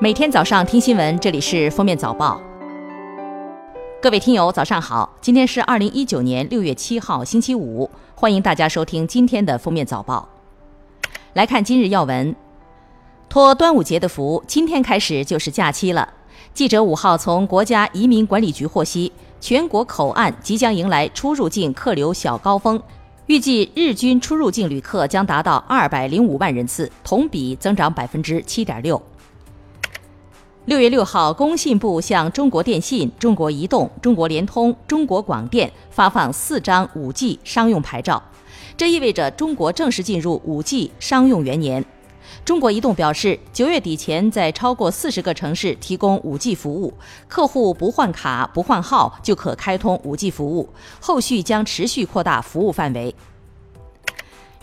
每天早上听新闻，这里是封面早报。各位听友，早上好！今天是二零一九年六月七号，星期五，欢迎大家收听今天的封面早报。来看今日要闻：托端午节的福，今天开始就是假期了。记者五号从国家移民管理局获悉，全国口岸即将迎来出入境客流小高峰。预计日均出入境旅客将达到二百零五万人次，同比增长百分之七点六。六月六号，工信部向中国电信、中国移动、中国联通、中国广电发放四张五 G 商用牌照，这意味着中国正式进入五 G 商用元年。中国移动表示，九月底前在超过四十个城市提供 5G 服务，客户不换卡、不换号就可开通 5G 服务。后续将持续扩大服务范围。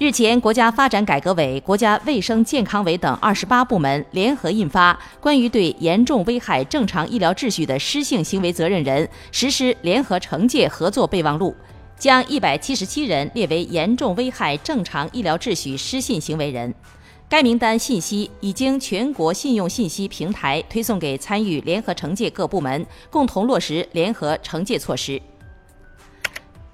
日前，国家发展改革委、国家卫生健康委等二十八部门联合印发《关于对严重危害正常医疗秩序的失信行为责任人实施联合惩戒合作备忘录》，将一百七十七人列为严重危害正常医疗秩序失信行为人。该名单信息已经全国信用信息平台推送给参与联合惩戒各部门，共同落实联合惩戒措施。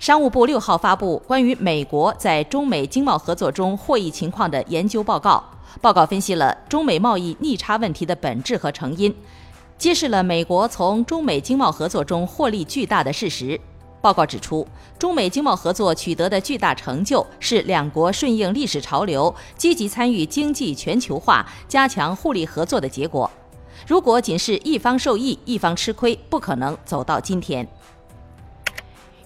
商务部六号发布关于美国在中美经贸合作中获益情况的研究报告，报告分析了中美贸易逆差问题的本质和成因，揭示了美国从中美经贸合作中获利巨大的事实。报告指出，中美经贸合作取得的巨大成就，是两国顺应历史潮流，积极参与经济全球化，加强互利合作的结果。如果仅是一方受益，一方吃亏，不可能走到今天。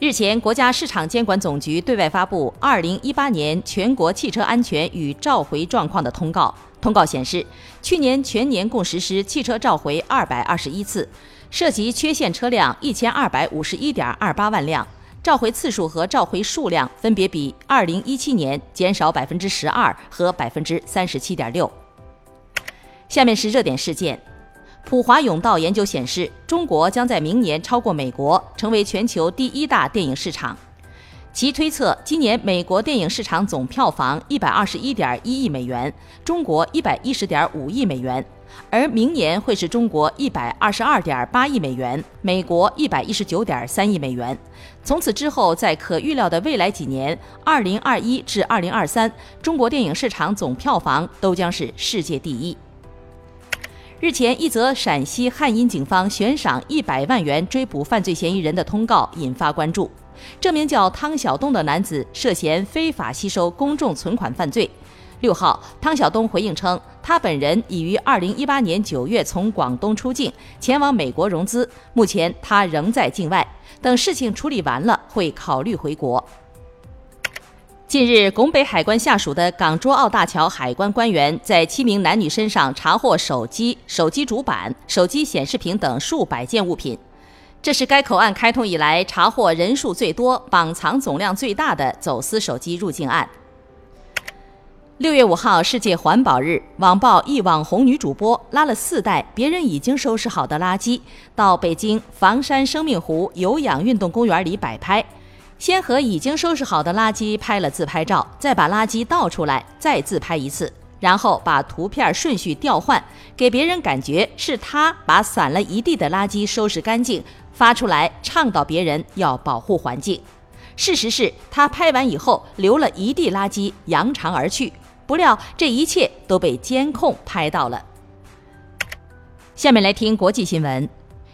日前，国家市场监管总局对外发布《二零一八年全国汽车安全与召回状况》的通告。通告显示，去年全年共实施汽车召回二百二十一次。涉及缺陷车辆一千二百五十一点二八万辆，召回次数和召回数量分别比二零一七年减少百分之十二和百分之三十七点六。下面是热点事件：普华永道研究显示，中国将在明年超过美国，成为全球第一大电影市场。其推测，今年美国电影市场总票房一百二十一点一亿美元，中国一百一十点五亿美元。而明年会是中国一百二十二点八亿美元，美国一百一十九点三亿美元。从此之后，在可预料的未来几年，二零二一至二零二三，中国电影市场总票房都将是世界第一。日前，一则陕西汉阴警方悬赏一百万元追捕犯罪嫌疑人的通告引发关注。这名叫汤晓东的男子涉嫌非法吸收公众存款犯罪。六号，汤晓东回应称，他本人已于二零一八年九月从广东出境，前往美国融资。目前他仍在境外，等事情处理完了，会考虑回国。近日，拱北海关下属的港珠澳大桥海关官员在七名男女身上查获手机、手机主板、手机显示屏等数百件物品，这是该口岸开通以来查获人数最多、绑藏总量最大的走私手机入境案。六月五号，世界环保日，网曝一网红女主播拉了四袋别人已经收拾好的垃圾，到北京房山生命湖有氧运动公园里摆拍，先和已经收拾好的垃圾拍了自拍照，再把垃圾倒出来，再自拍一次，然后把图片顺序调换，给别人感觉是他把散了一地的垃圾收拾干净，发出来倡导别人要保护环境。事实是他拍完以后留了一地垃圾，扬长而去。不料这一切都被监控拍到了。下面来听国际新闻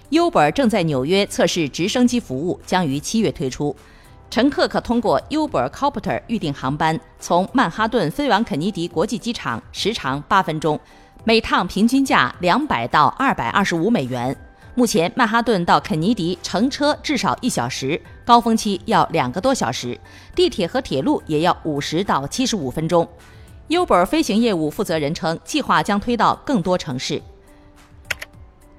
：Uber 正在纽约测试直升机服务，将于七月推出。乘客可通过 Uber Copter 预订航班，从曼哈顿飞往肯尼迪国际机场，时长八分钟，每趟平均价两百到二百二十五美元。目前曼哈顿到肯尼迪乘车至少一小时，高峰期要两个多小时，地铁和铁路也要五十到七十五分钟。Uber 飞行业务负责人称，计划将推到更多城市。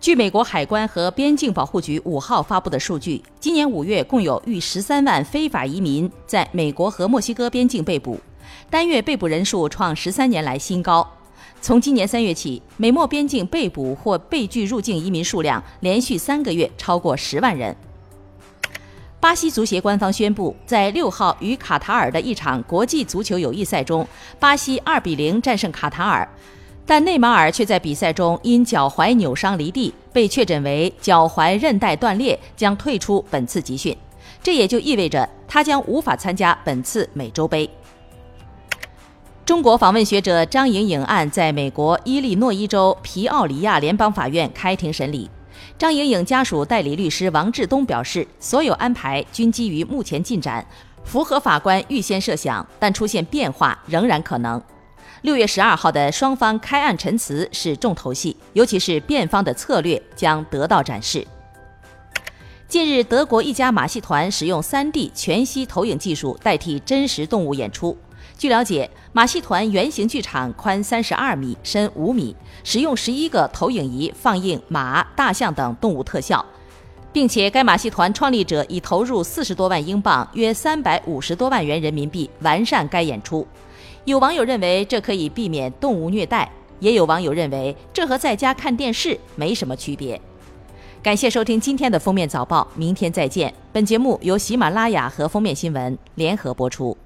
据美国海关和边境保护局五号发布的数据，今年五月共有逾十三万非法移民在美国和墨西哥边境被捕，单月被捕人数创十三年来新高。从今年三月起，美墨边境被捕或被拒入境移民数量连续三个月超过十万人。巴西足协官方宣布，在六号与卡塔尔的一场国际足球友谊赛中，巴西二比零战胜卡塔尔。但内马尔却在比赛中因脚踝扭伤离地，被确诊为脚踝韧带断裂，将退出本次集训。这也就意味着他将无法参加本次美洲杯。中国访问学者张莹颖案在美国伊利诺伊州皮奥里亚联邦法院开庭审理。张莹颖家属代理律师王志东表示，所有安排均基于目前进展，符合法官预先设想，但出现变化仍然可能。六月十二号的双方开案陈词是重头戏，尤其是辩方的策略将得到展示。近日，德国一家马戏团使用 3D 全息投影技术代替真实动物演出。据了解，马戏团圆形剧场宽三十二米，深五米，使用十一个投影仪放映马、大象等动物特效，并且该马戏团创立者已投入四十多万英镑（约三百五十多万元人民币）完善该演出。有网友认为这可以避免动物虐待，也有网友认为这和在家看电视没什么区别。感谢收听今天的封面早报，明天再见。本节目由喜马拉雅和封面新闻联合播出。